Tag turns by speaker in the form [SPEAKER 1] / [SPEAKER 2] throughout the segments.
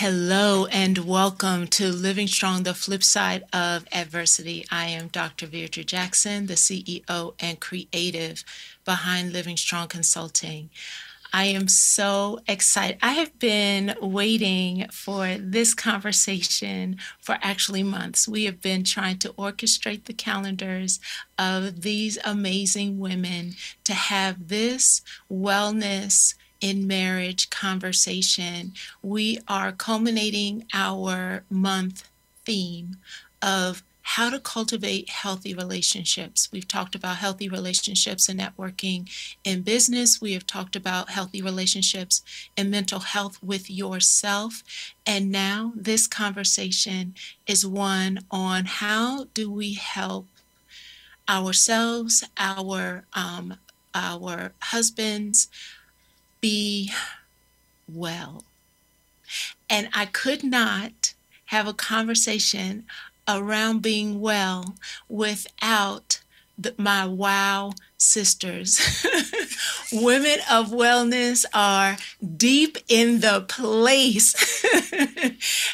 [SPEAKER 1] Hello and welcome to Living Strong, the flip side of adversity. I am Dr. Virdra Jackson, the CEO and creative behind Living Strong Consulting. I am so excited. I have been waiting for this conversation for actually months. We have been trying to orchestrate the calendars of these amazing women to have this wellness in marriage conversation, we are culminating our month theme of how to cultivate healthy relationships. We've talked about healthy relationships and networking in business. We have talked about healthy relationships and mental health with yourself. And now this conversation is one on how do we help ourselves, our um, our husbands, be well. And I could not have a conversation around being well without the, my wow sisters. Women of wellness are deep in the place.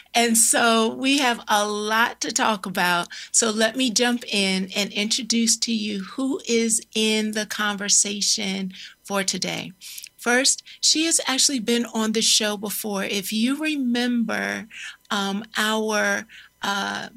[SPEAKER 1] and so we have a lot to talk about. So let me jump in and introduce to you who is in the conversation for today. First, she has actually been on the show before. If you remember um, our uh,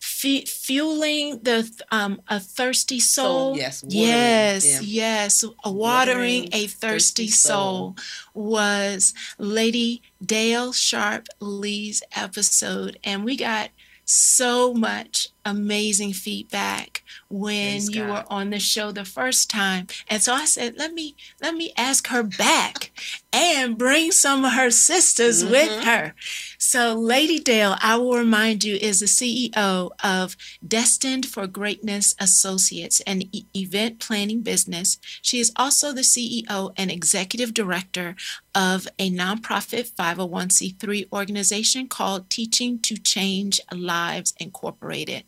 [SPEAKER 1] fueling the um, a thirsty soul.
[SPEAKER 2] soul yes,
[SPEAKER 1] yes, yes. A watering, watering a thirsty, thirsty soul. soul was Lady Dale Sharp Lee's episode, and we got so much amazing feedback when you were on the show the first time. And so I said, let me let me ask her back and bring some of her sisters mm-hmm. with her. So Lady Dale, I will remind you, is the CEO of Destined for Greatness Associates, an e- event planning business. She is also the CEO and executive director of a nonprofit 501c3 organization called Teaching to Change Lives Incorporated.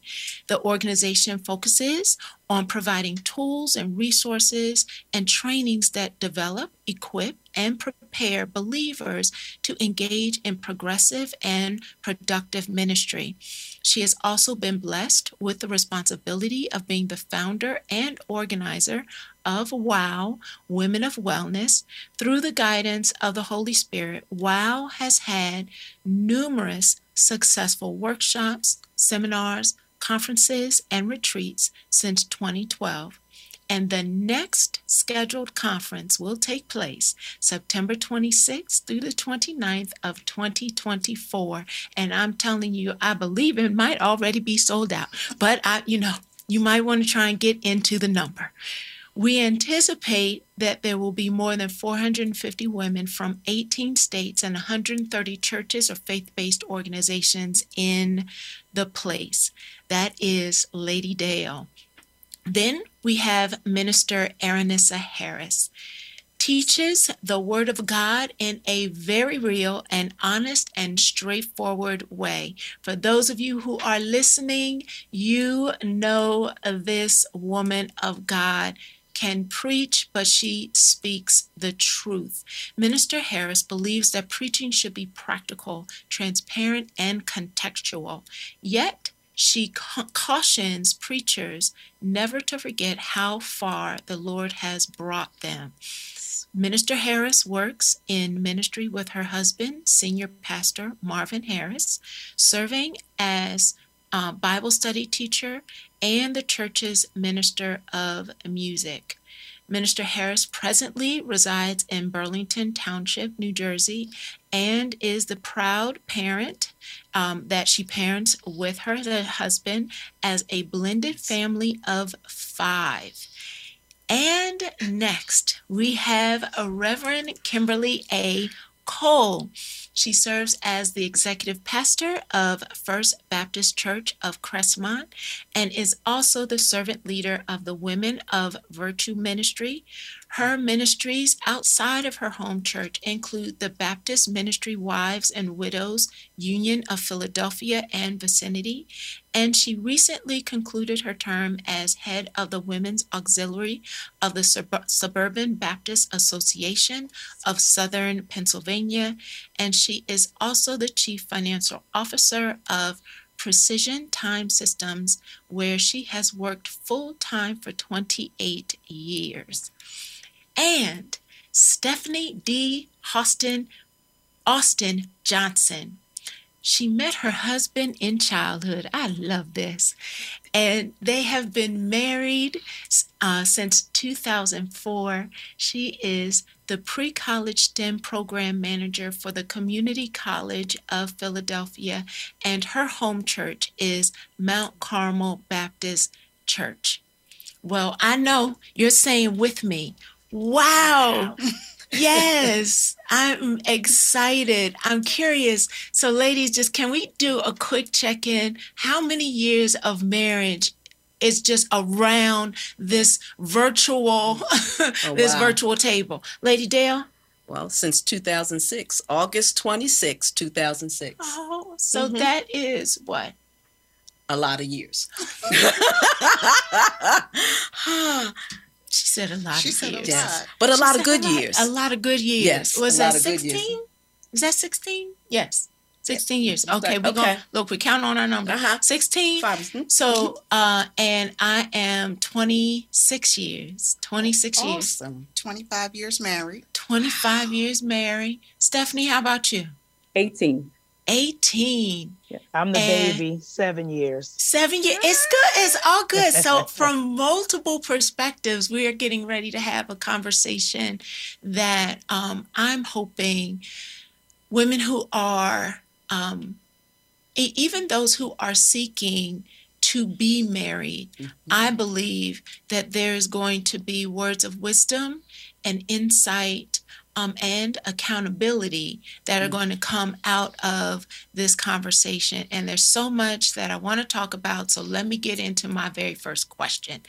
[SPEAKER 1] The organization focuses on providing tools and resources and trainings that develop, equip, and prepare believers to engage in progressive and productive ministry. She has also been blessed with the responsibility of being the founder and organizer of WOW, Women of Wellness. Through the guidance of the Holy Spirit, WOW has had numerous successful workshops, seminars, conferences, and retreats since 2012. And the next scheduled conference will take place September 26th through the 29th of 2024. And I'm telling you, I believe it might already be sold out, but I, you know, you might want to try and get into the number. We anticipate that there will be more than 450 women from 18 states and 130 churches or faith based organizations in the place. That is Lady Dale. Then we have Minister Aranissa Harris. Teaches the Word of God in a very real and honest and straightforward way. For those of you who are listening, you know this woman of God can preach, but she speaks the truth. Minister Harris believes that preaching should be practical, transparent, and contextual. Yet, she ca- cautions preachers never to forget how far the Lord has brought them. Minister Harris works in ministry with her husband, senior pastor Marvin Harris, serving as uh, Bible study teacher and the church's minister of music. Minister Harris presently resides in Burlington Township, New Jersey, and is the proud parent um, that she parents with her husband as a blended family of five. And next, we have a Reverend Kimberly A. Cole. She serves as the executive pastor of First Baptist Church of Crestmont and is also the servant leader of the Women of Virtue Ministry. Her ministries outside of her home church include the Baptist Ministry Wives and Widows Union of Philadelphia and vicinity, and she recently concluded her term as head of the Women's Auxiliary of the Sub- Suburban Baptist Association of Southern Pennsylvania, and she is also the chief financial officer of Precision Time Systems, where she has worked full time for 28 years and Stephanie D. Austin, Austin Johnson. She met her husband in childhood. I love this. And they have been married uh, since 2004. She is the pre college STEM program manager for the Community College of Philadelphia, and her home church is Mount Carmel Baptist Church. Well, I know you're saying with me, Wow. yes, I'm excited. I'm curious. So, ladies, just can we do a quick check in? How many years of marriage is just around this virtual oh, this wow. virtual table? Lady Dale?
[SPEAKER 2] Well, since 2006, August 26, 2006.
[SPEAKER 1] Oh, so mm-hmm. that is what?
[SPEAKER 2] A lot of years.
[SPEAKER 1] She said a lot she of years. Yes.
[SPEAKER 2] But a she lot of good
[SPEAKER 1] a
[SPEAKER 2] lot, years.
[SPEAKER 1] A lot of good years. Yes. Was that 16? Is that 16? Yes. 16 years. Okay, we're okay. going look, we count on our number. Uh-huh. 16. Five. Mm-hmm. So uh and I am 26 years. 26 awesome. years.
[SPEAKER 3] 25 years married.
[SPEAKER 1] 25 years married. Stephanie, how about you?
[SPEAKER 4] 18.
[SPEAKER 1] 18.
[SPEAKER 4] Yeah, I'm the and baby, seven years.
[SPEAKER 1] Seven years. It's good. It's all good. So, from multiple perspectives, we are getting ready to have a conversation that um, I'm hoping women who are, um, even those who are seeking to be married, mm-hmm. I believe that there's going to be words of wisdom and insight um, and accountability that are mm. going to come out of this conversation. And there's so much that I want to talk about. So let me get into my very first question.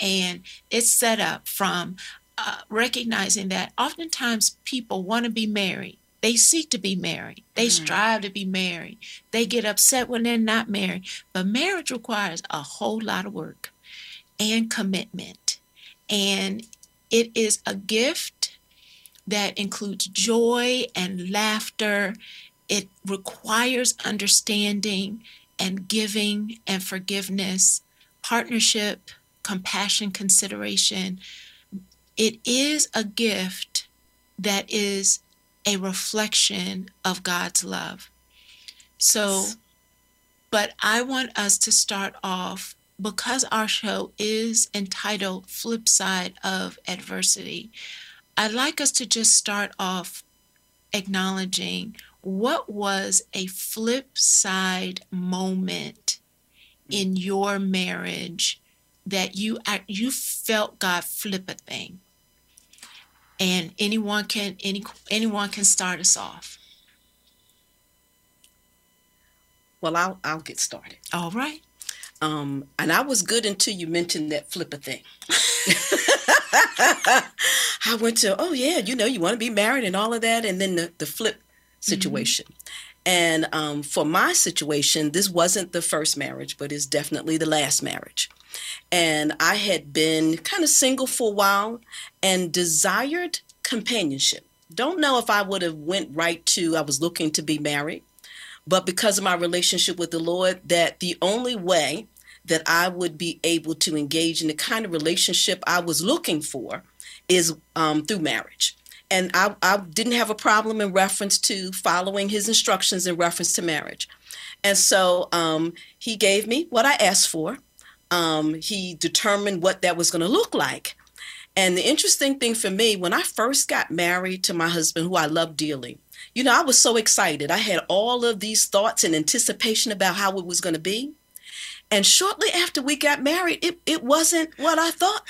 [SPEAKER 1] And it's set up from uh, recognizing that oftentimes people want to be married. They seek to be married. They mm-hmm. strive to be married. They get upset when they're not married. But marriage requires a whole lot of work and commitment. And it is a gift that includes joy and laughter. It requires understanding and giving and forgiveness, partnership, compassion, consideration. It is a gift that is a reflection of God's love. So, but I want us to start off because our show is entitled Flip Side of Adversity. I'd like us to just start off acknowledging what was a flip side moment in your marriage that you you felt God flip a thing. And anyone can any anyone can start us off.
[SPEAKER 2] Well, I'll I'll get started.
[SPEAKER 1] All right.
[SPEAKER 2] Um, and I was good until you mentioned that flipper thing. I went to, oh yeah, you know, you want to be married and all of that, and then the, the flip situation. Mm-hmm. And um, for my situation, this wasn't the first marriage, but it's definitely the last marriage. And I had been kind of single for a while and desired companionship. Don't know if I would have went right to I was looking to be married, but because of my relationship with the Lord, that the only way that I would be able to engage in the kind of relationship I was looking for is um, through marriage. And I, I didn't have a problem in reference to following his instructions in reference to marriage. And so um, he gave me what I asked for. Um, he determined what that was going to look like. And the interesting thing for me, when I first got married to my husband, who I love dearly, you know, I was so excited. I had all of these thoughts and anticipation about how it was going to be. And shortly after we got married, it, it wasn't what I thought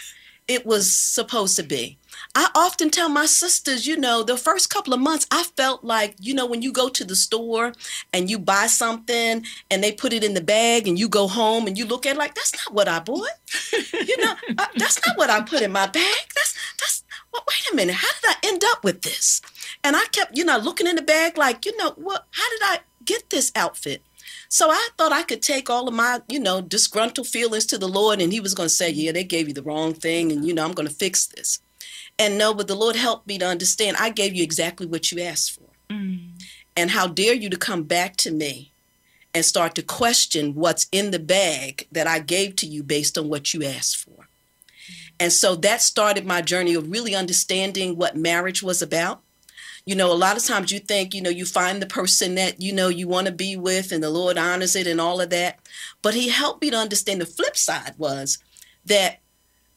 [SPEAKER 2] it was supposed to be. I often tell my sisters, you know, the first couple of months, I felt like, you know, when you go to the store and you buy something and they put it in the bag and you go home and you look at it like, that's not what I bought. you know, uh, that's not what I put in my bag. That's, that's, well, wait a minute. How did I end up with this? And I kept, you know, looking in the bag like, you know, what, how did I get this outfit? So I thought I could take all of my, you know, disgruntled feelings to the Lord and he was going to say, yeah, they gave you the wrong thing and, you know, I'm going to fix this. And no, but the Lord helped me to understand I gave you exactly what you asked for. Mm. And how dare you to come back to me and start to question what's in the bag that I gave to you based on what you asked for. And so that started my journey of really understanding what marriage was about. You know, a lot of times you think, you know, you find the person that, you know, you want to be with and the Lord honors it and all of that. But He helped me to understand the flip side was that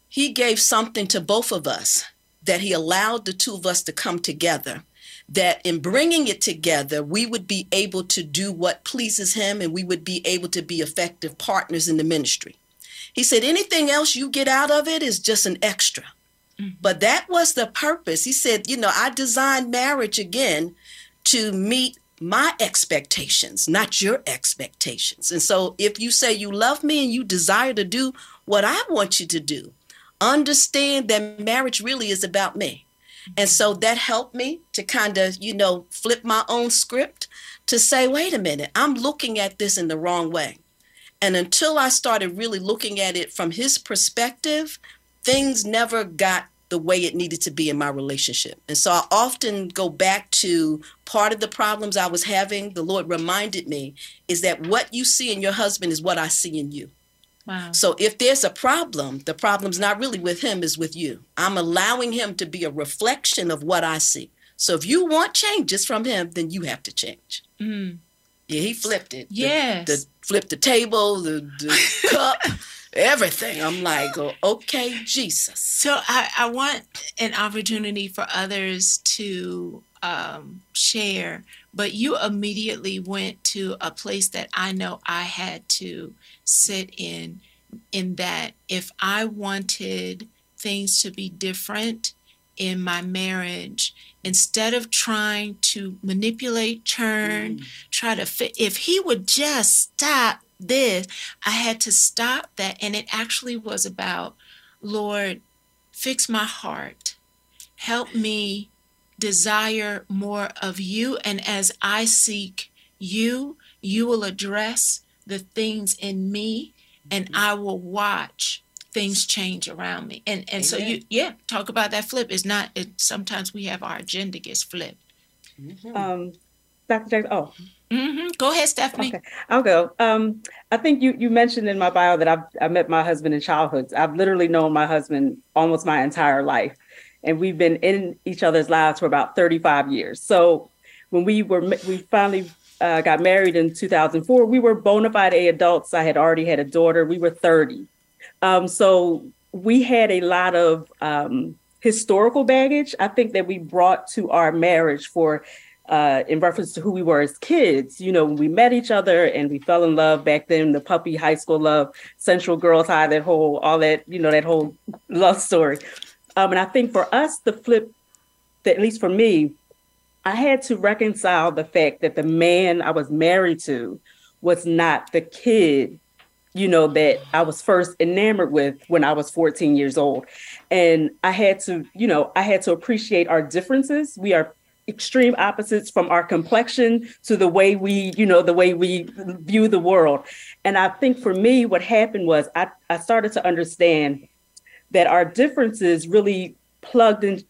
[SPEAKER 2] He gave something to both of us that he allowed the two of us to come together that in bringing it together, we would be able to do what pleases him and we would be able to be effective partners in the ministry. He said, anything else you get out of it is just an extra. Mm-hmm. But that was the purpose. He said, you know, I designed marriage again to meet my expectations, not your expectations. And so if you say you love me and you desire to do what I want you to do, understand that marriage really is about me. And so that helped me to kind of, you know, flip my own script to say, wait a minute, I'm looking at this in the wrong way. And until I started really looking at it from his perspective, things never got the way it needed to be in my relationship. And so I often go back to part of the problems I was having. The Lord reminded me is that what you see in your husband is what I see in you. Wow. So if there's a problem, the problem's not really with him, is with you. I'm allowing him to be a reflection of what I see. So if you want changes from him, then you have to change. Mm. Yeah, he flipped it.
[SPEAKER 1] Yes.
[SPEAKER 2] The, the flipped the table, the, the cup, everything. I'm like, oh, okay, Jesus.
[SPEAKER 1] So I, I want an opportunity for others to um, share, but you immediately went to a place that I know I had to sit in, in that if I wanted things to be different in my marriage, instead of trying to manipulate, turn, mm. try to fit, if he would just stop this, I had to stop that. And it actually was about, Lord, fix my heart, help me desire more of you. And as I seek you, you will address the things in me and mm-hmm. I will watch things change around me. And and Amen. so you yeah, talk about that flip. It's not it sometimes we have our agenda gets flipped.
[SPEAKER 4] Mm-hmm. Um Dr. Jackson, oh.
[SPEAKER 1] Mm-hmm. Go ahead, Stephanie.
[SPEAKER 4] Okay, I'll go. Um, I think you you mentioned in my bio that I've I met my husband in childhood. I've literally known my husband almost my entire life and we've been in each other's lives for about 35 years. So when we were we finally uh, got married in 2004, we were bona fide adults. I had already had a daughter. We were 30. Um, so we had a lot of um, historical baggage. I think that we brought to our marriage for uh, in reference to who we were as kids. You know, we met each other and we fell in love back then, the puppy high school love, Central Girls High, that whole, all that, you know, that whole love story. Um, and I think for us, the flip, that at least for me, I had to reconcile the fact that the man I was married to was not the kid, you know, that I was first enamored with when I was 14 years old. And I had to, you know, I had to appreciate our differences. We are extreme opposites from our complexion to the way we, you know, the way we view the world. And I think for me, what happened was I, I started to understand that our differences really plugged and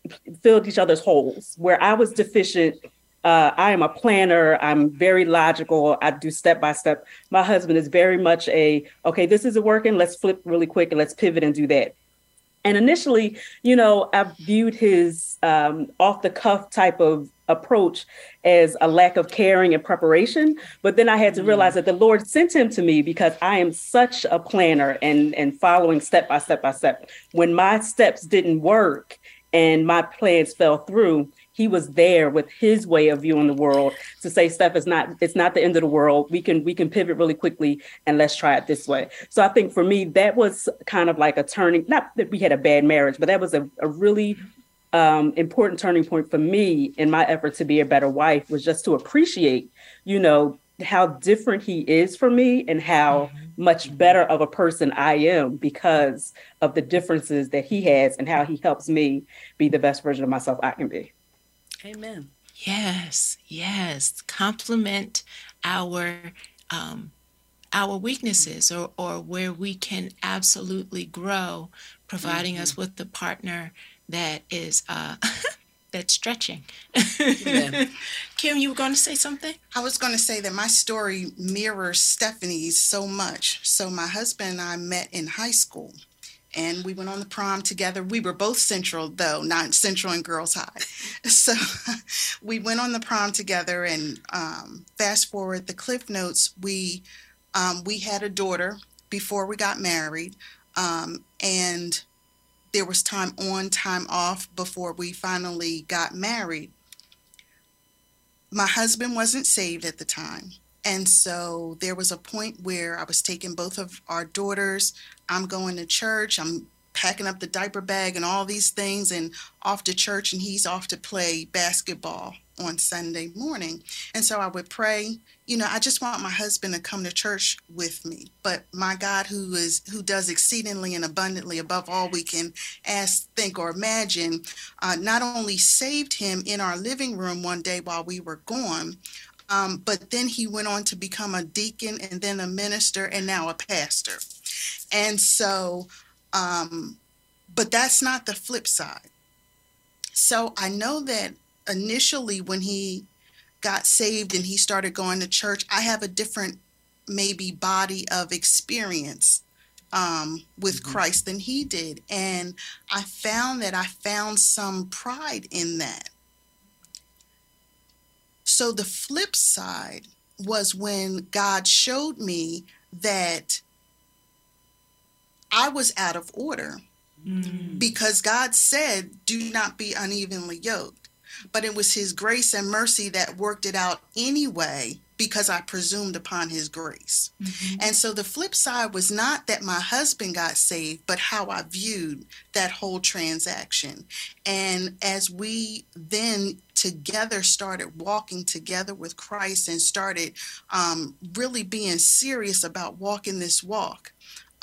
[SPEAKER 4] filled each other's holes. Where I was deficient, uh, I am a planner. I'm very logical. I do step by step. My husband is very much a okay. This isn't working. Let's flip really quick and let's pivot and do that. And initially, you know, I viewed his um, off the cuff type of approach as a lack of caring and preparation. But then I had to realize that the Lord sent him to me because I am such a planner and, and following step by step by step. When my steps didn't work and my plans fell through, he was there with his way of viewing the world to say stuff is not it's not the end of the world we can we can pivot really quickly and let's try it this way so i think for me that was kind of like a turning not that we had a bad marriage but that was a, a really um, important turning point for me in my effort to be a better wife was just to appreciate, you know, how different he is from me and how mm-hmm. much better of a person I am because of the differences that he has and how he helps me be the best version of myself I can be.
[SPEAKER 2] Amen.
[SPEAKER 1] Yes, yes. Compliment our um, our weaknesses or, or where we can absolutely grow, providing mm-hmm. us with the partner that is uh, that's stretching. Yeah. Kim, you were going to say something?
[SPEAKER 3] I was going to say that my story mirrors Stephanie's so much. So my husband and I met in high school and we went on the prom together. We were both Central, though, not Central and Girls High. So we went on the prom together, and um, fast forward the Cliff Notes, we um, we had a daughter before we got married, um, and there was time on, time off before we finally got married. My husband wasn't saved at the time. And so there was a point where I was taking both of our daughters. I'm going to church. I'm packing up the diaper bag and all these things and off to church, and he's off to play basketball on Sunday morning. And so I would pray, you know, I just want my husband to come to church with me. But my God who is who does exceedingly and abundantly above all we can ask, think, or imagine, uh, not only saved him in our living room one day while we were gone, um, but then he went on to become a deacon and then a minister and now a pastor. And so, um, but that's not the flip side. So I know that initially when he got saved and he started going to church, I have a different maybe body of experience um, with mm-hmm. Christ than he did. And I found that I found some pride in that. So the flip side was when God showed me that I was out of order mm. because God said, Do not be unevenly yoked but it was his grace and mercy that worked it out anyway because I presumed upon his grace. Mm-hmm. And so the flip side was not that my husband got saved, but how I viewed that whole transaction. And as we then together started walking together with Christ and started um, really being serious about walking this walk.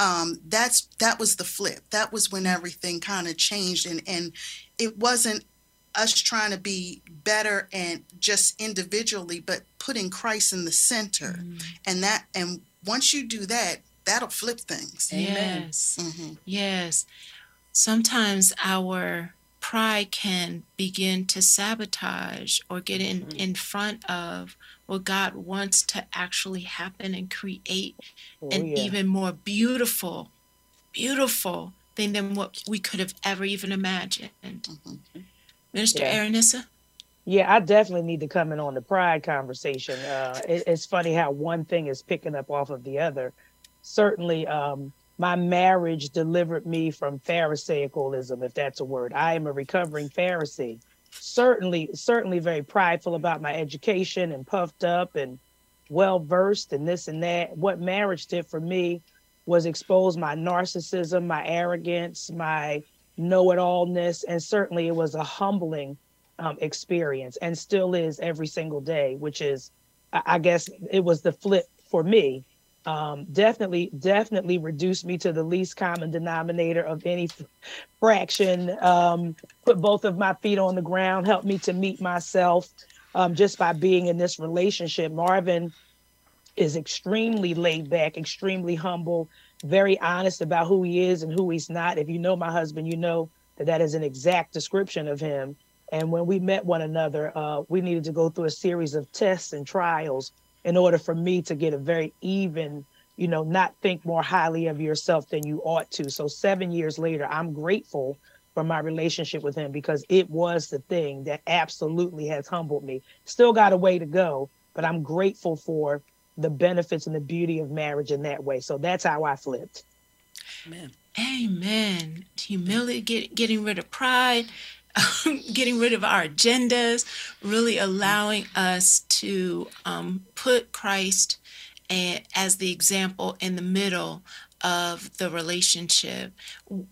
[SPEAKER 3] Um, that's that was the flip. That was when everything kind of changed, and and it wasn't us trying to be better and just individually, but putting Christ in the center. Mm. And that, and once you do that, that'll flip things.
[SPEAKER 1] Yes. Mm-hmm. Yes. Sometimes our pride can begin to sabotage or get in, mm-hmm. in front of what God wants to actually happen and create oh, an yeah. even more beautiful, beautiful thing than what we could have ever even imagined. Mm-hmm. Minister yeah. Aranissa?
[SPEAKER 5] Yeah, I definitely need to come in on the pride conversation. Uh, it, it's funny how one thing is picking up off of the other. Certainly, um, my marriage delivered me from Pharisaicalism, if that's a word. I am a recovering Pharisee. Certainly, certainly very prideful about my education and puffed up and well versed and this and that. What marriage did for me was expose my narcissism, my arrogance, my know it allness. And certainly it was a humbling um, experience and still is every single day, which is, I guess it was the flip for me. Um, definitely, definitely reduced me to the least common denominator of any f- fraction. Um, put both of my feet on the ground, helped me to meet myself um, just by being in this relationship. Marvin is extremely laid back, extremely humble, very honest about who he is and who he's not. If you know my husband, you know that that is an exact description of him. And when we met one another, uh, we needed to go through a series of tests and trials in order for me to get a very even, you know, not think more highly of yourself than you ought to. So seven years later, I'm grateful for my relationship with him because it was the thing that absolutely has humbled me. Still got a way to go, but I'm grateful for the benefits and the beauty of marriage in that way. So that's how I flipped.
[SPEAKER 1] Amen. Amen. Humility, get, getting rid of pride, getting rid of our agendas, really allowing us to um, put Christ as the example in the middle of the relationship.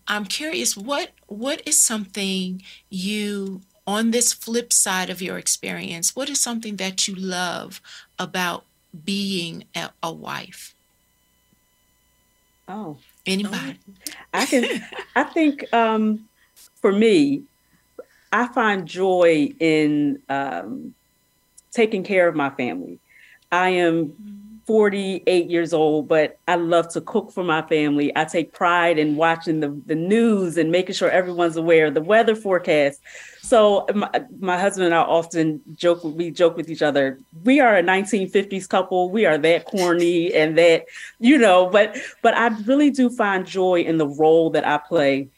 [SPEAKER 1] I'm curious what what is something you on this flip side of your experience, what is something that you love about being a, a wife?
[SPEAKER 4] Oh,
[SPEAKER 1] anybody?
[SPEAKER 4] I can. I think um, for me, I find joy in um, taking care of my family. I am mm-hmm. 48 years old, but I love to cook for my family. I take pride in watching the, the news and making sure everyone's aware of the weather forecast. So my, my husband and I often joke, we joke with each other. We are a 1950s couple. We are that corny and that, you know, but, but I really do find joy in the role that I play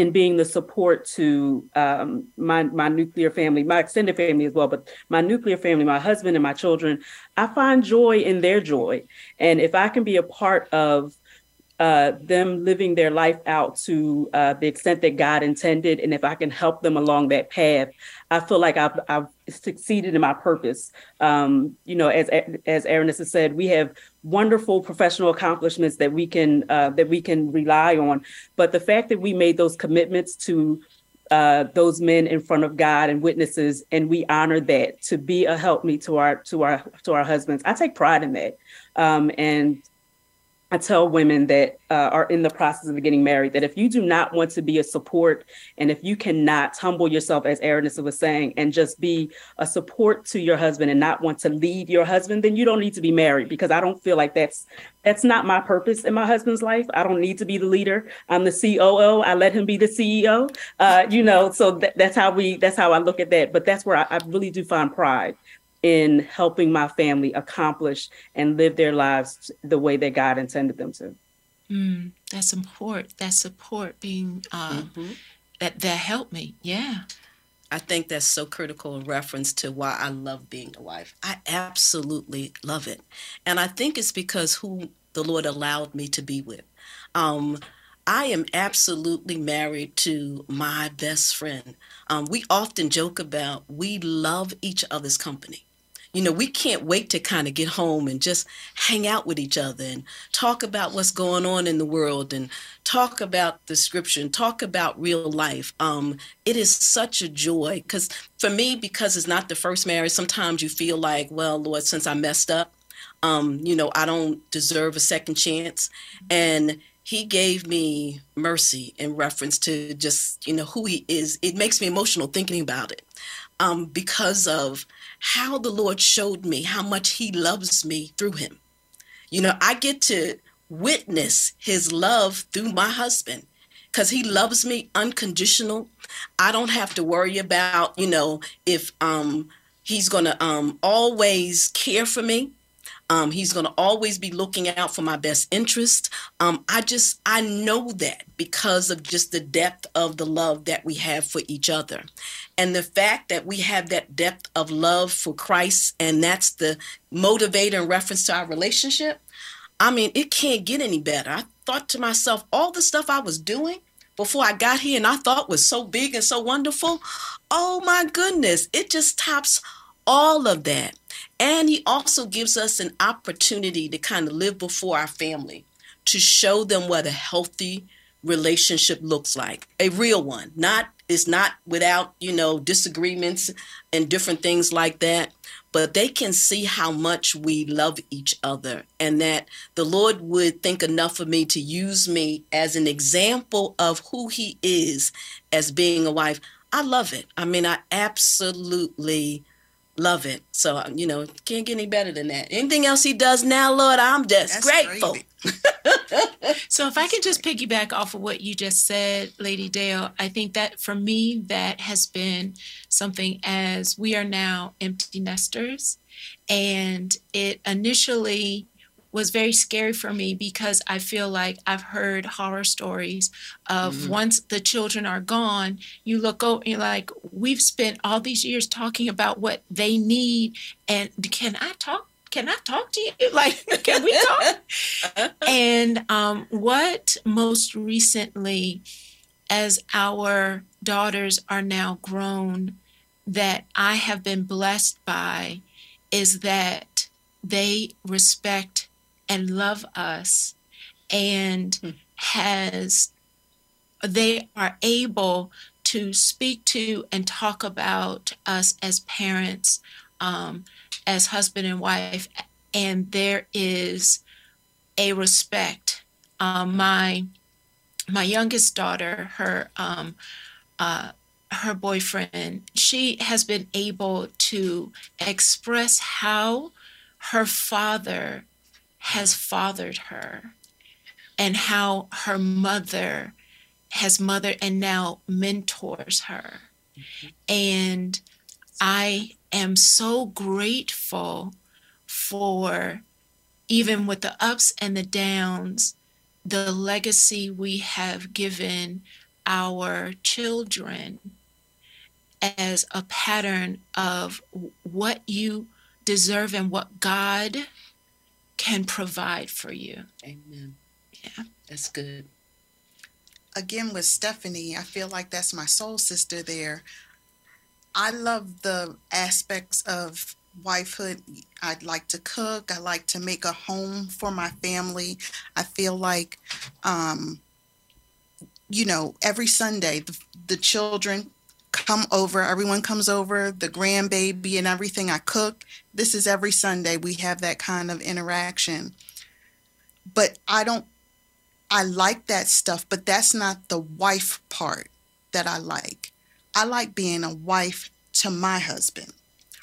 [SPEAKER 4] in being the support to um, my my nuclear family, my extended family as well, but my nuclear family, my husband and my children, I find joy in their joy, and if I can be a part of uh, them living their life out to uh, the extent that God intended, and if I can help them along that path, I feel like I've, I've succeeded in my purpose. Um, you know, as as Aaron has said, we have wonderful professional accomplishments that we can uh, that we can rely on, but the fact that we made those commitments to uh, those men in front of God and witnesses, and we honor that to be a helpmeet to our to our to our husbands. I take pride in that, um, and I tell women that uh, are in the process of getting married that if you do not want to be a support and if you cannot humble yourself, as Aaronessa was saying, and just be a support to your husband and not want to lead your husband, then you don't need to be married because I don't feel like that's that's not my purpose in my husband's life. I don't need to be the leader. I'm the COO. I let him be the CEO. Uh, you know, so th- that's how we that's how I look at that. But that's where I, I really do find pride in helping my family accomplish and live their lives the way that God intended them to.
[SPEAKER 1] Mm, that support, that support being uh, mm-hmm. that that helped me. Yeah.
[SPEAKER 2] I think that's so critical in reference to why I love being a wife. I absolutely love it. And I think it's because who the Lord allowed me to be with. Um, I am absolutely married to my best friend. Um, we often joke about we love each other's company you know, we can't wait to kind of get home and just hang out with each other and talk about what's going on in the world and talk about the scripture and talk about real life. Um, it is such a joy because for me, because it's not the first marriage, sometimes you feel like, well, Lord, since I messed up, um, you know, I don't deserve a second chance. And he gave me mercy in reference to just, you know, who he is. It makes me emotional thinking about it um, because of how the Lord showed me how much He loves me through Him. You know, I get to witness His love through my husband because He loves me unconditional. I don't have to worry about, you know, if um, He's going to um, always care for me. Um, he's going to always be looking out for my best interest. Um, I just, I know that because of just the depth of the love that we have for each other. And the fact that we have that depth of love for Christ, and that's the motivator in reference to our relationship, I mean, it can't get any better. I thought to myself, all the stuff I was doing before I got here and I thought was so big and so wonderful, oh my goodness, it just tops all of that. And he also gives us an opportunity to kind of live before our family, to show them what a healthy relationship looks like, a real one. Not is not without, you know, disagreements and different things like that, but they can see how much we love each other and that the Lord would think enough of me to use me as an example of who he is as being a wife. I love it. I mean, I absolutely love it. So um, you know, can't get any better than that. Anything else he does now, Lord, I'm just That's grateful.
[SPEAKER 1] so if I can just piggyback off of what you just said, Lady Dale, I think that for me that has been something as we are now empty nesters, and it initially was very scary for me because I feel like I've heard horror stories of mm-hmm. once the children are gone, you look over you're like, we've spent all these years talking about what they need and can I talk? Can I talk to you? Like, can we talk? and um, what most recently, as our daughters are now grown, that I have been blessed by is that they respect and love us and hmm. has they are able to speak to and talk about us as parents, um, as husband and wife, and there is a respect. Um, my my youngest daughter, her um, uh, her boyfriend, she has been able to express how her father has fathered her and how her mother has mothered and now mentors her. Mm-hmm. And I am so grateful for even with the ups and the downs, the legacy we have given our children as a pattern of what you deserve and what God can provide for you.
[SPEAKER 2] Amen.
[SPEAKER 1] Yeah.
[SPEAKER 2] That's good.
[SPEAKER 3] Again, with Stephanie, I feel like that's my soul sister there. I love the aspects of wifehood. I like to cook. I like to make a home for my family. I feel like, um, you know, every Sunday the, the children come over, everyone comes over, the grandbaby and everything. I cook. This is every Sunday we have that kind of interaction. But I don't, I like that stuff, but that's not the wife part that I like. I like being a wife to my husband.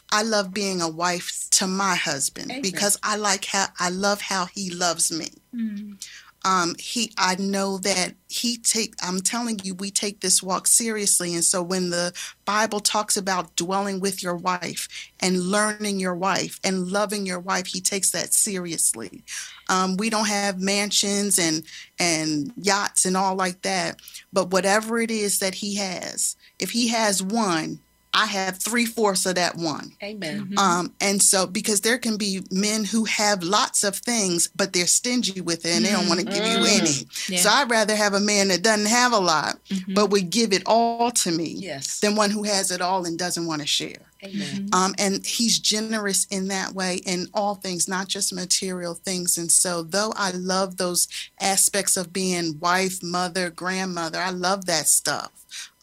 [SPEAKER 3] I love being a wife to my husband Amen. because I like how I love how he loves me. Mm um, he I know that he take I'm telling you we take this walk seriously. And so when the Bible talks about dwelling with your wife and learning your wife and loving your wife he takes that seriously. Um, we don't have mansions and and yachts and all like that but whatever it is that he has if he has one I have three fourths of that one.
[SPEAKER 2] Amen. Mm-hmm.
[SPEAKER 3] Um, and so because there can be men who have lots of things, but they're stingy with it and they don't want to give you mm-hmm. any. Yeah. So I'd rather have a man that doesn't have a lot, mm-hmm. but would give it all to me
[SPEAKER 2] yes.
[SPEAKER 3] than one who has it all and doesn't want to share.
[SPEAKER 2] Amen. Mm-hmm.
[SPEAKER 3] Um, and he's generous in that way in all things, not just material things. And so, though I love those aspects of being wife, mother, grandmother, I love that stuff.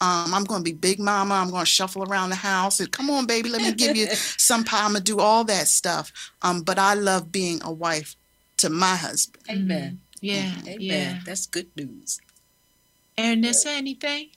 [SPEAKER 3] Um, I'm going to be big mama. I'm going to shuffle around the house and come on, baby, let me give you some pie. I'm going to do all that stuff. Um, but I love being a wife to my husband.
[SPEAKER 2] Amen.
[SPEAKER 1] Yeah.
[SPEAKER 2] Amen.
[SPEAKER 1] Yeah.
[SPEAKER 2] That's good news.
[SPEAKER 1] Ernest, anything?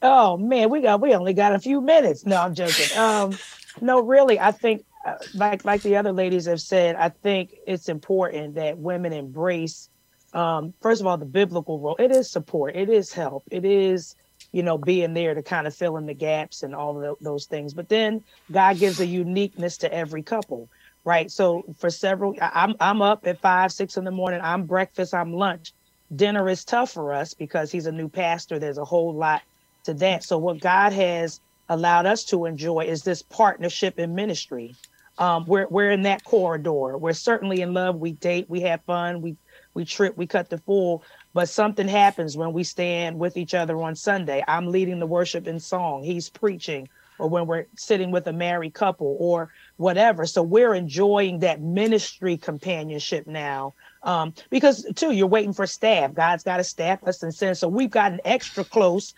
[SPEAKER 5] Oh man, we got we only got a few minutes. No, I'm joking. Um, no, really, I think uh, like like the other ladies have said, I think it's important that women embrace. Um, first of all, the biblical role. It is support. It is help. It is you know being there to kind of fill in the gaps and all of those things. But then God gives a uniqueness to every couple, right? So for several, I'm I'm up at five six in the morning. I'm breakfast. I'm lunch. Dinner is tough for us because he's a new pastor. There's a whole lot to that. So what God has allowed us to enjoy is this partnership in ministry. Um, we're we're in that corridor. We're certainly in love. We date. We have fun. We we trip. We cut the fool. But something happens when we stand with each other on Sunday. I'm leading the worship in song. He's preaching, or when we're sitting with a married couple, or whatever. So we're enjoying that ministry companionship now. Um, because too, you're waiting for staff. God's got to staff us and send. So we've gotten extra close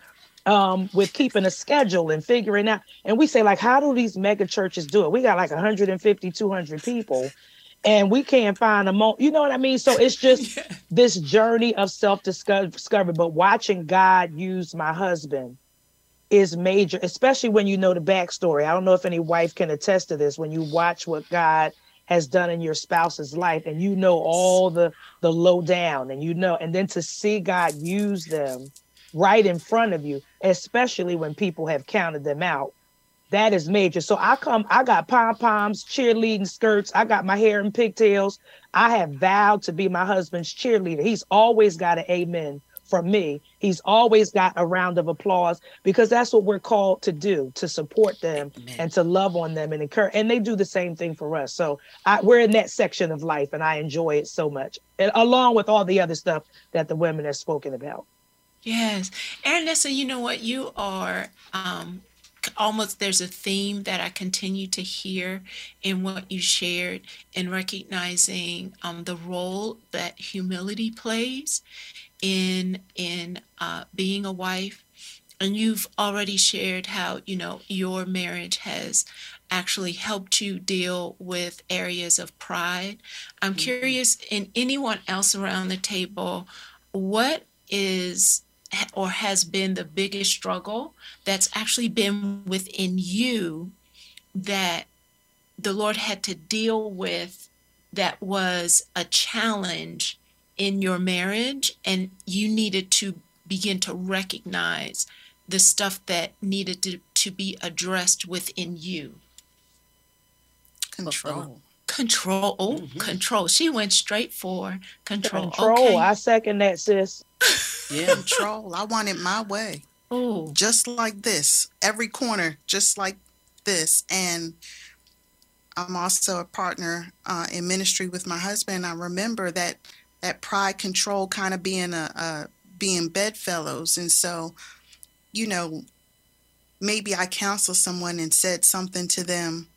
[SPEAKER 5] um, with keeping a schedule and figuring out. And we say, like, how do these mega churches do it? We got like 150, 200 people, and we can't find a moment. You know what I mean? So it's just yeah. this journey of self discovery. But watching God use my husband is major, especially when you know the backstory. I don't know if any wife can attest to this. When you watch what God has done in your spouse's life and you know all the the low down and you know and then to see God use them right in front of you, especially when people have counted them out. That is major. So I come, I got pom poms, cheerleading skirts. I got my hair in pigtails. I have vowed to be my husband's cheerleader. He's always got an amen from me. He's always got a round of applause because that's what we're called to do to support them Amen. and to love on them and encourage. And they do the same thing for us. So I, we're in that section of life and I enjoy it so much, and along with all the other stuff that the women have spoken about.
[SPEAKER 1] Yes. And Ernesta, you know what? You are um, almost there's a theme that I continue to hear in what you shared in recognizing um, the role that humility plays in in uh, being a wife. And you've already shared how you know your marriage has actually helped you deal with areas of pride. I'm mm-hmm. curious in anyone else around the table, what is or has been the biggest struggle that's actually been within you that the Lord had to deal with that was a challenge in your marriage and you needed to begin to recognize the stuff that needed to, to be addressed within you.
[SPEAKER 3] Control
[SPEAKER 1] control oh mm-hmm. control. She went straight for control.
[SPEAKER 5] Control. Okay. i second that sis.
[SPEAKER 3] Yeah control. I want it my way. Oh. Just like this. Every corner just like this. And i'm also a partner uh, in ministry with my husband. I remember that that pride control kind of being a, a being bedfellows. And so you know maybe i counsel someone and said something to them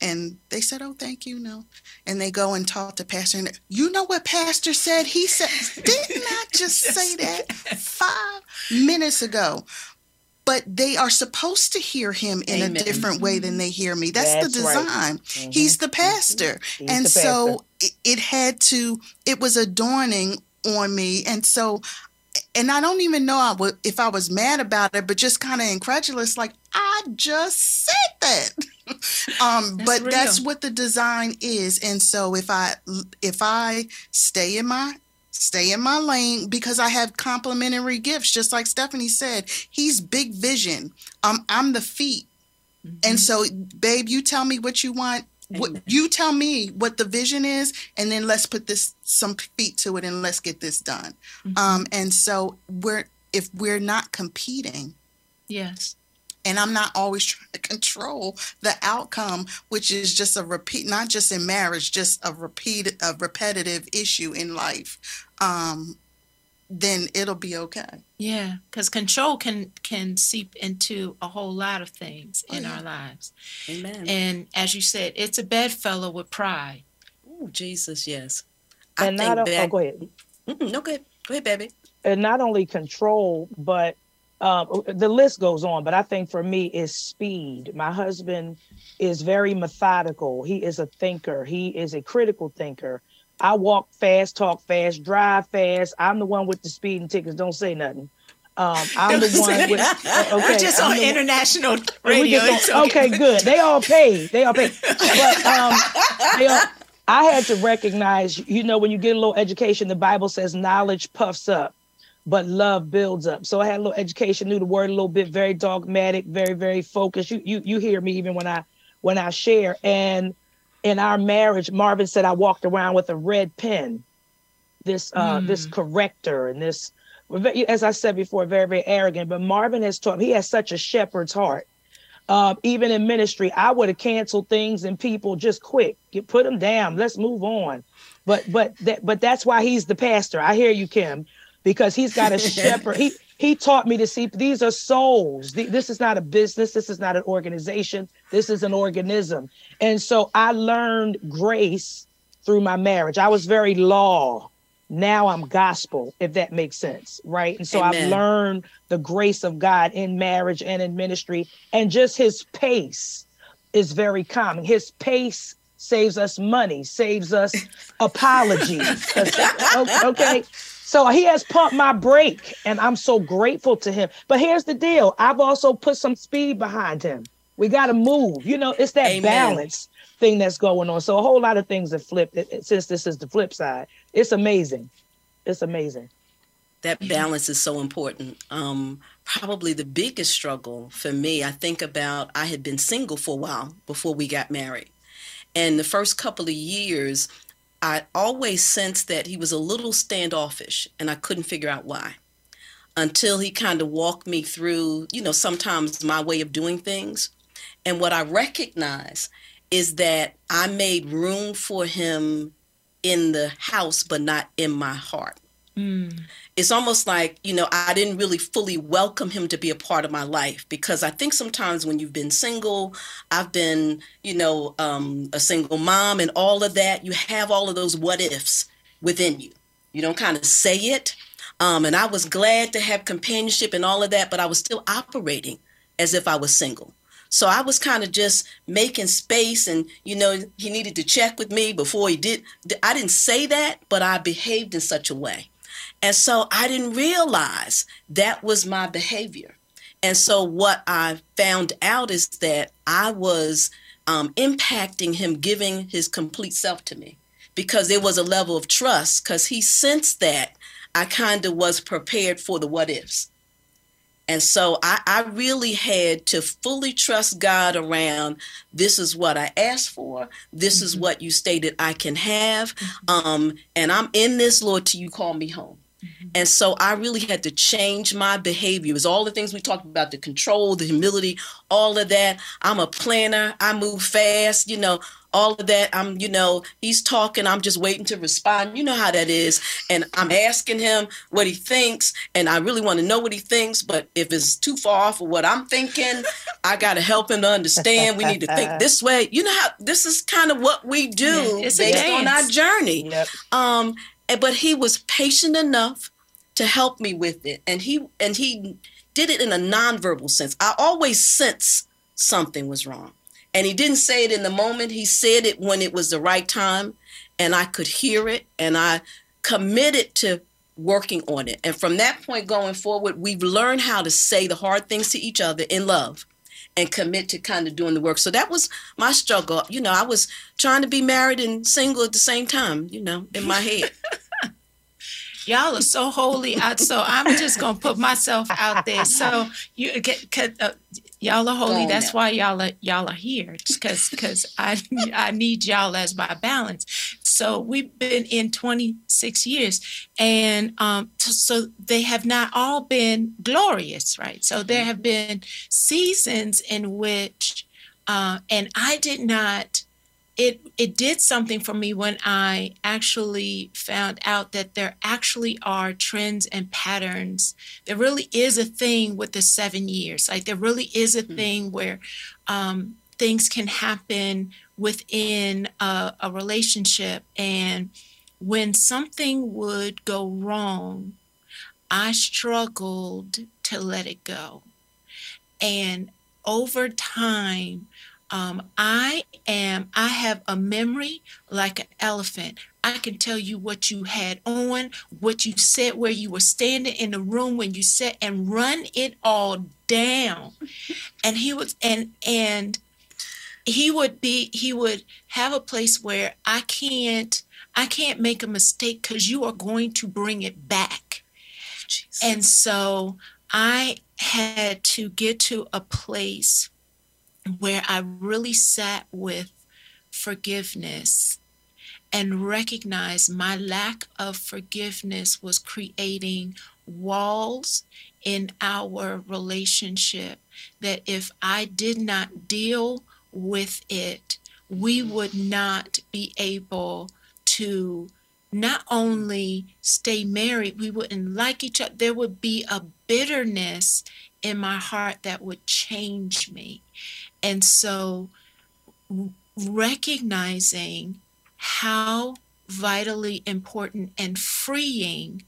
[SPEAKER 3] and they said, "Oh, thank you." No, and they go and talk to pastor. And you know what pastor said? He said, "Didn't I just say that five minutes ago?" But they are supposed to hear him in Amen. a different way than they hear me. That's, That's the design. Right. Mm-hmm. He's the pastor, He's and the so It, it had to. It was adorning on me, and so and I don't even know I would, if I was mad about it, but just kind of incredulous, like I just said that. um, that's but real. that's what the design is, and so if I if I stay in my stay in my lane because I have complementary gifts, just like Stephanie said, he's big vision. Um, I'm the feet, mm-hmm. and so babe, you tell me what you want what, you tell me what the vision is and then let's put this some feet to it and let's get this done mm-hmm. um and so we're if we're not competing
[SPEAKER 1] yes
[SPEAKER 3] and i'm not always trying to control the outcome which is just a repeat not just in marriage just a repeat a repetitive issue in life um then it'll be okay.
[SPEAKER 1] Yeah, because control can can seep into a whole lot of things oh, in yeah. our lives. Amen. And as you said, it's a bedfellow with pride.
[SPEAKER 2] Oh, Jesus, yes.
[SPEAKER 5] And I not that, oh, go ahead.
[SPEAKER 2] No, go ahead. Go ahead, baby.
[SPEAKER 5] And not only control, but um, the list goes on. But I think for me is speed. My husband is very methodical. He is a thinker. He is a critical thinker I walk fast, talk fast, drive fast. I'm the one with the speeding tickets. Don't say nothing. Um, I'm the one with. Uh, okay,
[SPEAKER 1] We're just
[SPEAKER 5] I'm
[SPEAKER 1] on international radio.
[SPEAKER 5] On, okay, good. They all pay. They all pay. But um, all, I had to recognize, you know, when you get a little education, the Bible says knowledge puffs up, but love builds up. So I had a little education, knew the word a little bit, very dogmatic, very, very focused. You, you, you hear me even when I, when I share, and in our marriage, Marvin said I walked around with a red pen, this uh, mm. this corrector, and this, as I said before, very very arrogant. But Marvin has taught. me, He has such a shepherd's heart. Uh, even in ministry, I would have canceled things and people just quick. You put them down. Let's move on. But but that but that's why he's the pastor. I hear you, Kim, because he's got a shepherd. He he taught me to see these are souls. This is not a business. This is not an organization. This is an organism. And so I learned grace through my marriage. I was very law. Now I'm gospel, if that makes sense. Right. And so Amen. I've learned the grace of God in marriage and in ministry. And just his pace is very common. His pace saves us money, saves us apologies. okay. So he has pumped my brake, and I'm so grateful to him. But here's the deal I've also put some speed behind him. We got to move. You know, it's that Amen. balance thing that's going on. So a whole lot of things have flipped since this is the flip side. It's amazing. It's amazing.
[SPEAKER 2] That balance is so important. Um, probably the biggest struggle for me, I think about I had been single for a while before we got married. And the first couple of years, I always sensed that he was a little standoffish, and I couldn't figure out why until he kind of walked me through, you know, sometimes my way of doing things. And what I recognize is that I made room for him in the house, but not in my heart. Mm. It's almost like, you know, I didn't really fully welcome him to be a part of my life because I think sometimes when you've been single, I've been, you know, um, a single mom and all of that, you have all of those what ifs within you. You don't kind of say it. Um, and I was glad to have companionship and all of that, but I was still operating as if I was single. So I was kind of just making space, and you know, he needed to check with me before he did. I didn't say that, but I behaved in such a way. And so I didn't realize that was my behavior. And so what I found out is that I was um, impacting him giving his complete self to me because there was a level of trust because he sensed that I kind of was prepared for the what ifs. And so I, I, really had to fully trust God around this is what I asked for. This mm-hmm. is what you stated I can have. Mm-hmm. Um, and I'm in this, Lord, till you call me home. Mm-hmm. And so I really had to change my behavior. It was all the things we talked about the control, the humility, all of that. I'm a planner, I move fast, you know, all of that. I'm, you know, he's talking, I'm just waiting to respond. You know how that is. And I'm asking him what he thinks, and I really want to know what he thinks. But if it's too far off of what I'm thinking, I got to help him to understand. We need to think this way. You know how this is kind of what we do based on our journey. Yep. Um, but he was patient enough to help me with it and he and he did it in a nonverbal sense i always sense something was wrong and he didn't say it in the moment. He said it when it was the right time. And i could hear it. And i committed to working on it. And from that point going forward we've learned how to say the hard things to each other in love and commit to kind of doing the work. So that was my struggle. You know i was trying to be married and single at the same time you know in my head.
[SPEAKER 1] Y'all are so holy. I, so I'm just gonna put myself out there. So you get, uh, y'all are holy. That's why y'all are y'all are here. Because because I I need y'all as my balance. So we've been in 26 years, and um, so they have not all been glorious, right? So there have been seasons in which, uh, and I did not it it did something for me when I actually found out that there actually are trends and patterns. There really is a thing with the seven years. Like there really is a mm-hmm. thing where um, things can happen within a, a relationship, and when something would go wrong, I struggled to let it go, and over time um, I am, I have a memory like an elephant. I can tell you what you had on, what you said, where you were standing in the room when you said, and run it all down. And he was, and, and, he would be he would have a place where i can't i can't make a mistake because you are going to bring it back Jesus. and so i had to get to a place where I really sat with forgiveness and recognized my lack of forgiveness was creating walls in our relationship that if I did not deal with it, we would not be able to not only stay married, we wouldn't like each other. There would be a bitterness in my heart that would change me. And so recognizing how vitally important and freeing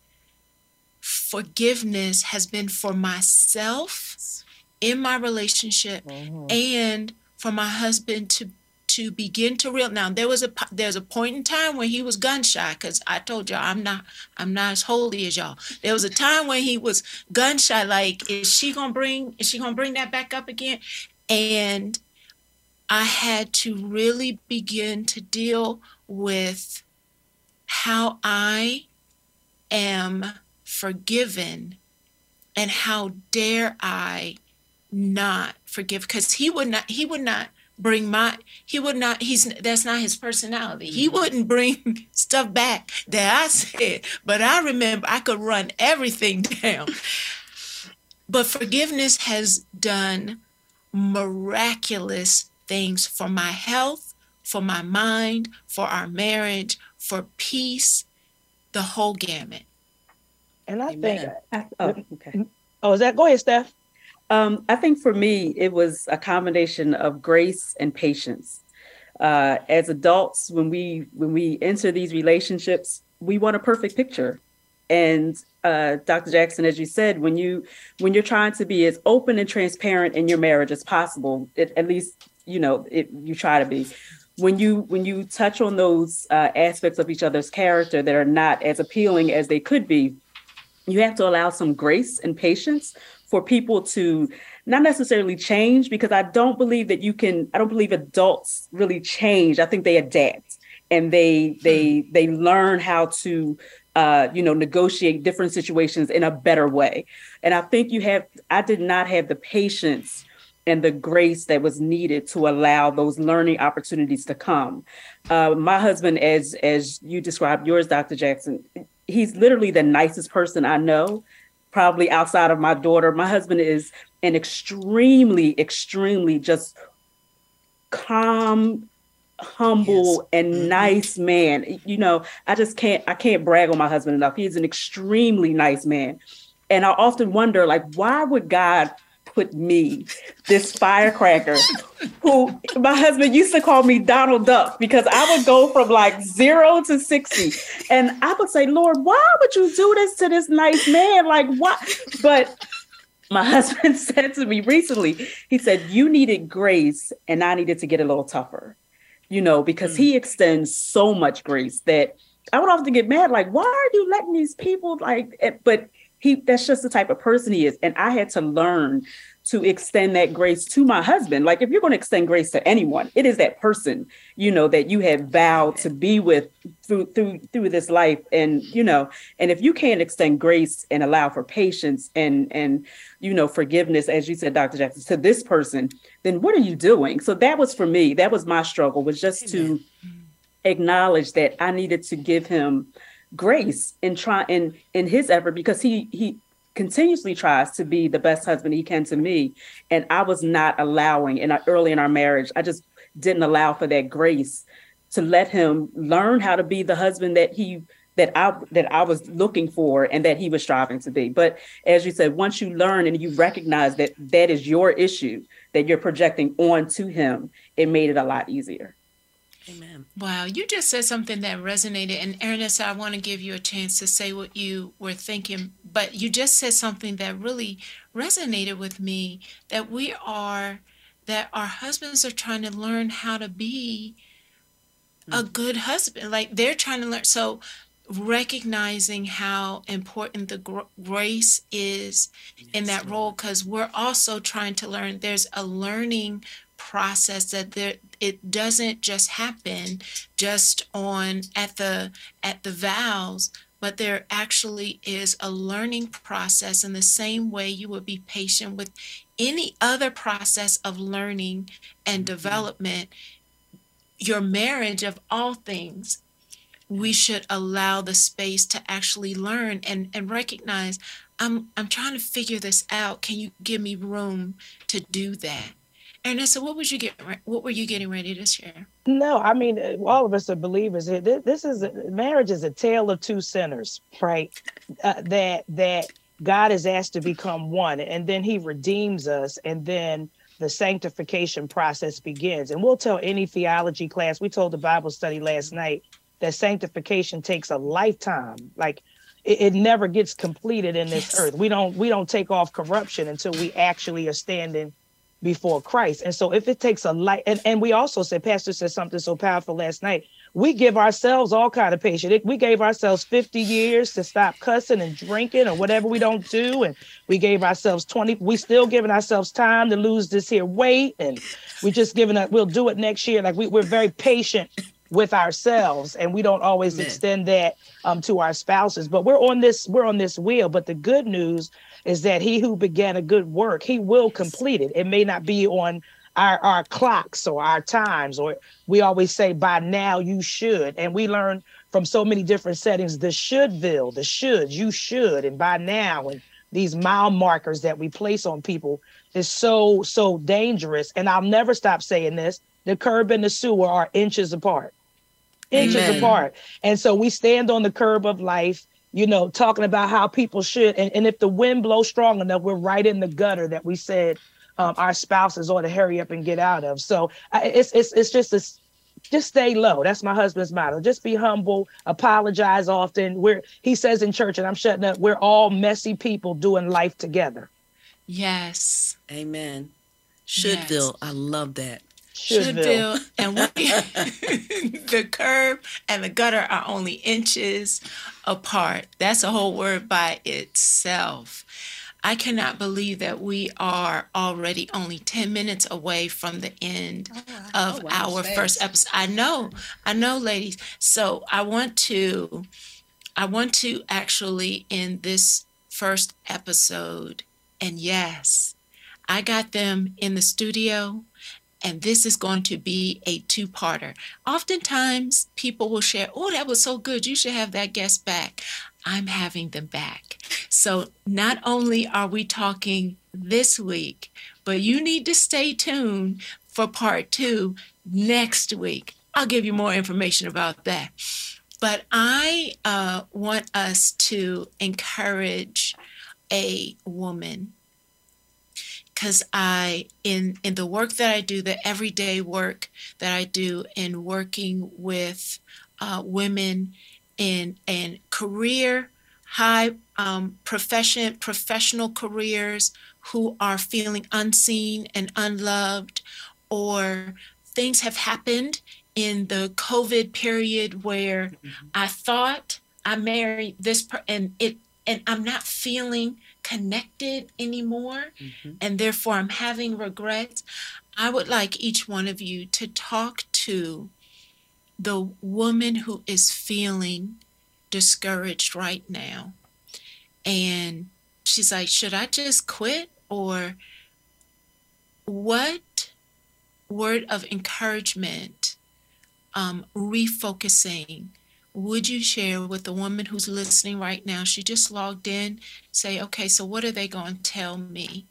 [SPEAKER 1] forgiveness has been for myself in my relationship mm-hmm. and for my husband to to begin to real now there was a there's a point in time when he was gun shy because i told y'all i'm not i'm not as holy as y'all there was a time when he was gun shy like is she gonna bring is she gonna bring that back up again and I had to really begin to deal with how I am forgiven and how dare I not forgive. Because he would not he would not bring my he would not he's that's not his personality. He mm-hmm. wouldn't bring stuff back that i said but i remember i could run everything down. But forgiveness has done miraculous things for my health, for my mind, for our marriage, for peace, the whole gamut.
[SPEAKER 5] And I
[SPEAKER 2] Amen.
[SPEAKER 5] think,
[SPEAKER 4] I- oh, okay.
[SPEAKER 5] oh, is that go ahead, Steph?
[SPEAKER 4] Um, I think for me, it was a combination of grace and patience. Uh, as adults, when we when we enter these relationships, we want a perfect picture. And uh, Dr. Jackson, as you said, when you when you're trying to be as open and transparent in your marriage as possible, it, at least you know it, you try to be. When you when you touch on those uh, aspects of each other's character that are not as appealing as they could be, you have to allow some grace and patience for people to not necessarily change because I don't believe that you can I don't believe adults really change. I think they adapt and they they they learn how to uh, you know negotiate different situations in a better way. And I think you have I did not have the patience and the grace that was needed to allow those learning opportunities to come. Uh, my husband, as as you described yours, Dr. Jackson, he's literally the nicest person I know probably outside of my daughter. My husband is an extremely, extremely just calm, humble, and mm-hmm. nice man. You know, I just can't I can't brag on my husband enough. He's an extremely nice man. And I often wonder, like, why would God put me, this firecracker, who my husband used to call me Donald Duck because I would go from like zero to 60. And I would say, Lord, why would you do this to this nice man? Like, what? But my husband said to me recently, he said, You needed grace, and I needed to get a little tougher, you know, because he extends so much grace that I would often get mad, like, why are you letting these people like, eh, but he that's just the type of person he is. And I had to learn to extend that grace to my husband. Like if you're going to extend grace to anyone, it is that person, you know, that you have vowed to be with through through through this life. And, you know, and if you can't extend grace and allow for patience and and you know forgiveness, as you said, Dr. Jackson, to this person, then what are you doing? So that was for me, that was my struggle, was just to acknowledge that I needed to give him grace in try in in his effort because he he continuously tries to be the best husband he can to me and i was not allowing in our, early in our marriage i just didn't allow for that grace to let him learn how to be the husband that he that i that i was looking for and that he was striving to be. But as you said once you learn and you recognize that that is your issue that you're projecting onto him it made it a lot easier
[SPEAKER 2] Amen.
[SPEAKER 1] Wow, you just said something that resonated. And Ernest, I want to give you a chance to say what you were thinking, but you just said something that really resonated with me that we are, that our husbands are trying to learn how to be a mm. good husband. Like they're trying to learn. So, recognizing how important the gr- grace is in that role, because we're also trying to learn, there's a learning process that there it doesn't just happen just on at the at the vows but there actually is a learning process in the same way you would be patient with any other process of learning and mm-hmm. development. Your marriage of all things we should allow the space to actually learn and and recognize i'm i'm trying to figure this out. Can you give me room to do that Ernesta, what was you get? What were you getting ready to share?
[SPEAKER 5] No, I mean, all of us are believers. This, this is marriage is a tale of two sinners, right? Uh, that that God is asked to become one, and then He redeems us, and then the sanctification process begins. And we'll tell any theology class. We told the Bible study last night that sanctification takes a lifetime. Like it, it never gets completed in this
[SPEAKER 1] Yes.
[SPEAKER 5] earth. We don't we don't take off corruption until we actually are standing before Christ. And so if it takes a light and, and we also said, Pastor said something so powerful last night. We give ourselves all kind of patience. We gave ourselves 50 years to stop cussing and drinking or whatever we don't do. And we gave ourselves 20. We still giving ourselves time to lose this here weight. And we just giving it, we'll do it next year. Like we, we're very patient with ourselves and we don't always
[SPEAKER 2] Amen.
[SPEAKER 5] extend that um, to our spouses. But we're on this, we're on this wheel. But the good news is that he who began a good work, he will complete it. It may not be on our, our clocks or our times, or we always say by now you should. And we learn from so many different settings the shouldville, the should, you should, and by now, and these mile markers that we place on people is so, so dangerous. And I'll never stop saying this the curb and the sewer are inches apart. Inches
[SPEAKER 2] Amen.
[SPEAKER 5] apart. And so we stand on the curb of life you know, talking about how people should. And, and if the wind blows strong enough, we're right in the gutter that we said um, our spouses ought to hurry up and get out of. So I, it's it's it's just this. Just stay low. That's my husband's motto. Just be humble. Apologize often. We're he says in church, and I'm shutting up. We're all messy people doing life together.
[SPEAKER 1] Yes.
[SPEAKER 2] Amen. Shouldville. Yes. I love that.
[SPEAKER 1] Shouldville. and we, the curb and the gutter are only inches apart. That's a whole word by itself. I cannot believe that we are already only 10 minutes away from the end oh, of our first episode. I know, I know, ladies. So I want to, I want to actually in this first episode, and yes, I got them in the studio and this is going to be a two parter. Oftentimes, people will share, Oh, that was so good. You should have that guest back. I'm having them back. So, not only are we talking this week, but you need to stay tuned for part two next week. I'll give you more information about that. But I uh, want us to encourage a woman because I in in the work that I do, the everyday work that I do in working with uh, women in in career high um, profession professional careers who are feeling unseen and unloved, or things have happened in the COVID period where mm-hmm. I thought I married this per- and it and I'm not feeling connected anymore mm-hmm. and therefore I'm having regrets, I would like each one of you to talk to the woman who is feeling discouraged right now. And she's like, Should I just quit? Or what word of encouragement, um, refocusing, would you share with the woman who's listening right now? She just logged in, say, okay, so what are they going to tell me?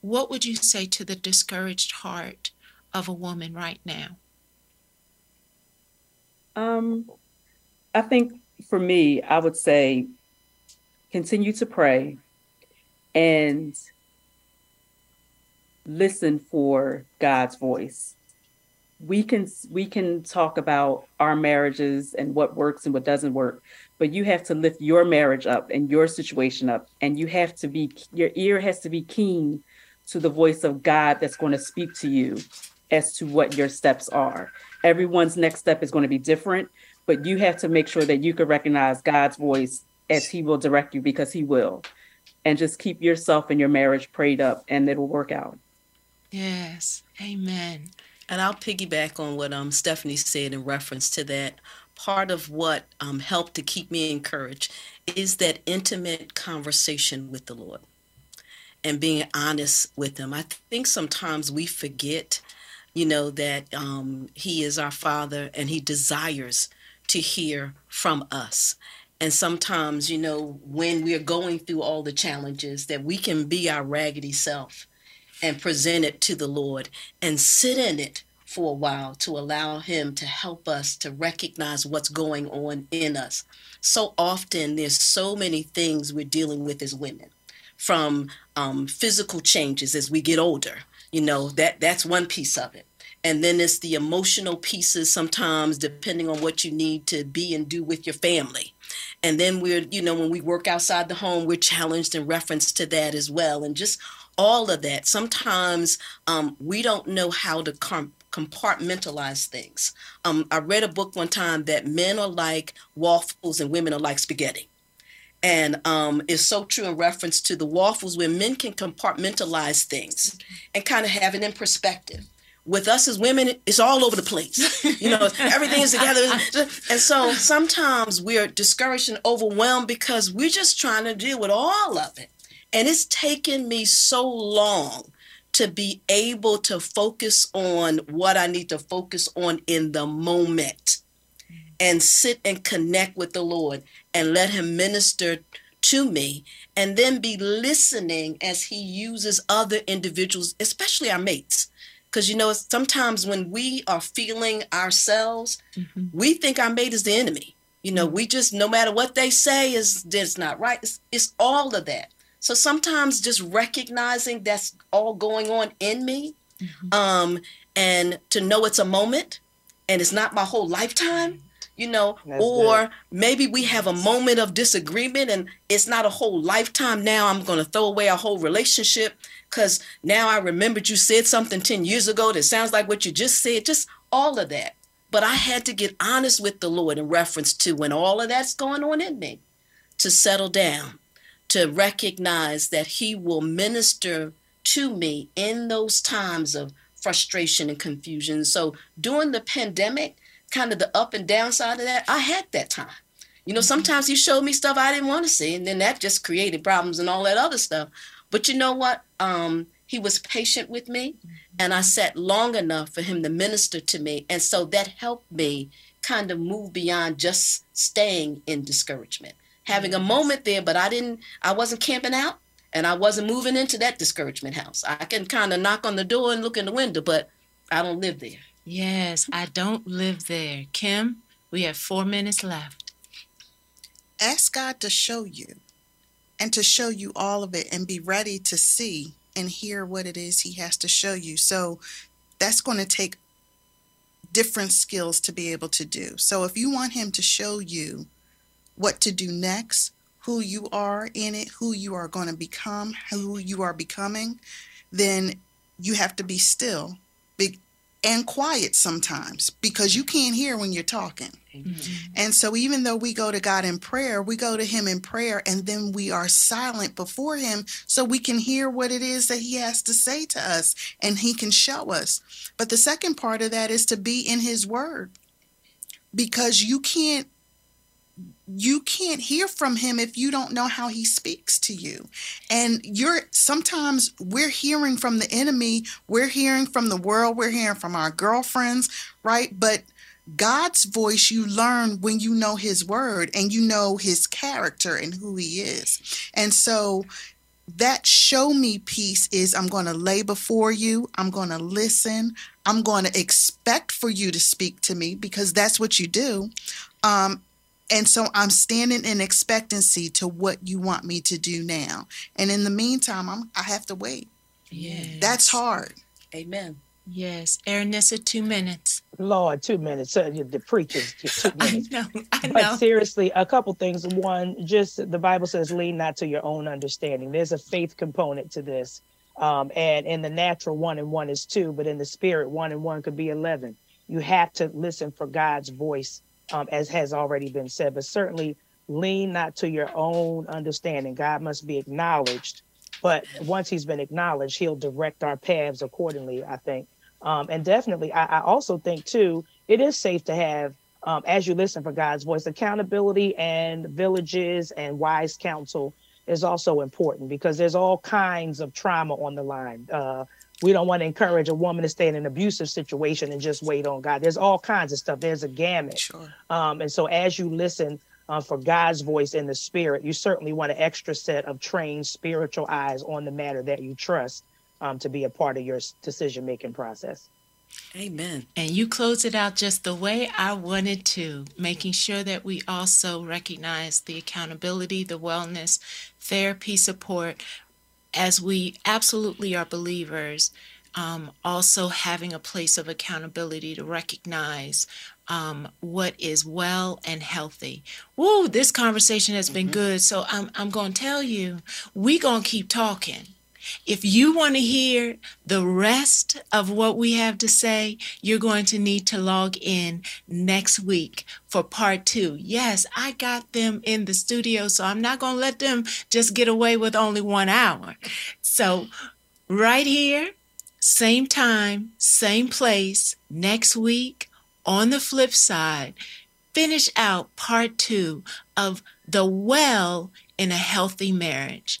[SPEAKER 1] What would you say to the discouraged heart of a woman right now?
[SPEAKER 4] Um, I think for me, I would say continue to pray and listen for God's voice we can we can talk about our marriages and what works and what doesn't work but you have to lift your marriage up and your situation up and you have to be your ear has to be keen to the voice of god that's going to speak to you as to what your steps are. Everyone's next step is going to be different but you have to make sure that you can recognize god's voice as he will direct you because he will. And just keep yourself and your marriage prayed up and it'll work out.
[SPEAKER 1] Yes. Amen
[SPEAKER 2] and I'll piggyback on what um, Stephanie said in reference to that. Part of what um, helped to keep me encouraged is that intimate conversation with the Lord and being honest with Him. I think sometimes we forget, you know, that um, He is our Father and He desires to hear from us. And sometimes, you know, when we're going through all the challenges, that we can be our raggedy self and present it to the Lord and sit in it for a while to allow Him to help us to recognize what's going on in us. So often, there's so many things we're dealing with as women, from um, physical changes as we get older. You know that that's one piece of it and then it's the emotional pieces sometimes depending on what you need to be and do with your family and then we're you know when we work outside the home we're challenged in reference to that as well and just all of that. Sometimes um, we don't know how to com- compartmentalize things. Um, I read a book one time that men are like waffles and women are like spaghetti. And um, it's so true in reference to the waffles where men can compartmentalize things and kind of have it in perspective with us as women, it's all over the place. You know, everything is together. And so sometimes we're discouraged and overwhelmed because we're just trying to deal with all of it. And it's taken me so long to be able to focus on what I need to focus on in the moment and sit and connect with the Lord and let Him minister to me and then be listening as He uses other individuals, especially our mates. Because you know, sometimes when we are feeling ourselves, mm-hmm. we think our mate is the enemy You know, we just no matter what they say is it's not right. It's, it's all of that. So sometimes just recognizing that's all going on in me, mm-hmm. um, and to know it's a moment and it's not my whole lifetime you know, That's or good. maybe we have a moment of disagreement and it's not a whole lifetime. Now I'm going to throw away a whole relationship because now I remembered you said something 10 years ago that sounds like what you just said, just all of that. But I had to get honest with the Lord in reference to when all of that's going on in me to settle down, to recognize that He will minister to me in those times of frustration and confusion. So during the pandemic, kind of the up and down side of that, I had that time. You know, mm-hmm. sometimes he showed me stuff I didn't want to see, and then that just created problems and all that other stuff. But you know what? Um, he was patient with me, mm-hmm. and I sat long enough for him to minister to me. And so that helped me kind of move beyond just staying in discouragement. Having a moment there, but I didn't, I wasn't camping out and I wasn't moving into that discouragement house. I can kind of knock on the door and look in the window, but I don't live there.
[SPEAKER 1] Yes, I don't live there. Kim, we have four minutes left.
[SPEAKER 3] Ask God to show you and to show you all of it and be ready to see and hear what it is He has to show you. So that's going to take different skills to be able to do. So if you want Him to show you what to do next, who you are in it, who you are going to become, who you are becoming, then you have to be still and quiet sometimes because you can't hear when you're talking. Mm-hmm. And so, even though we go to God in prayer, we go to Him in prayer and then we are silent before Him so we can hear what it is that He has to say to us and He can show us. But the second part of that is to be in His Word because you can't you can't hear from him if you don't know how he speaks to you and you're sometimes we're hearing from the enemy we're hearing from the world we're hearing from our girlfriends right but God's voice you learn when you know his word and you know his character and who he is. And so that show me piece is I'm going to lay before you, I'm going to listen, I'm going to expect for you to speak to me because that's what you do. Um, and so I'm standing in expectancy to what you want me to do now. And in the meantime, I'm I have to wait. Yeah. That's hard.
[SPEAKER 2] Amen.
[SPEAKER 1] Yes. Ernessa, two minutes.
[SPEAKER 5] Lord, two minutes. Uh, the preachers, two minutes.
[SPEAKER 1] I know. I know.
[SPEAKER 5] But seriously, a couple things. One, just the Bible says, lean not to your own understanding. There's a faith component to this. Um, and in the natural, one and one is two, but in the spirit, one and one could be 11. You have to listen for God's voice um, as has already been said, but certainly lean not to your own understanding. God must be acknowledged, but once he's been acknowledged, he'll direct our paths accordingly, I think. Um, and definitely, I, I, also think, too, it is safe to have, um, as you listen for God's voice, accountability and villages and wise counsel is also important because there's all kinds of trauma on the line. Uh, we don't want to encourage a woman to stay in an abusive situation and just wait on God. There's all kinds of stuff. There's a gamut. Sure. Um, and so as you listen uh, for God's voice in the spirit, you certainly want an extra set of trained spiritual eyes on the matter that you trust um, to be a part of your decision making process.
[SPEAKER 2] Amen.
[SPEAKER 1] And you close it out just the way I wanted to, making sure that we also recognize the accountability, the wellness, therapy support, as we absolutely are believers, um, also having a place of accountability to recognize um, what is well and healthy. Woo, this conversation has been mm-hmm. good. So I'm, I'm going to tell you, we going to keep talking. If you want to hear the rest of what we have to say, you're going to need to log in next week for part two. Yes, I got them in the studio, so I'm not going to let them just get away with only one hour. So, right here, same time, same place, next week, on the flip side, finish out part two of the well in a healthy marriage.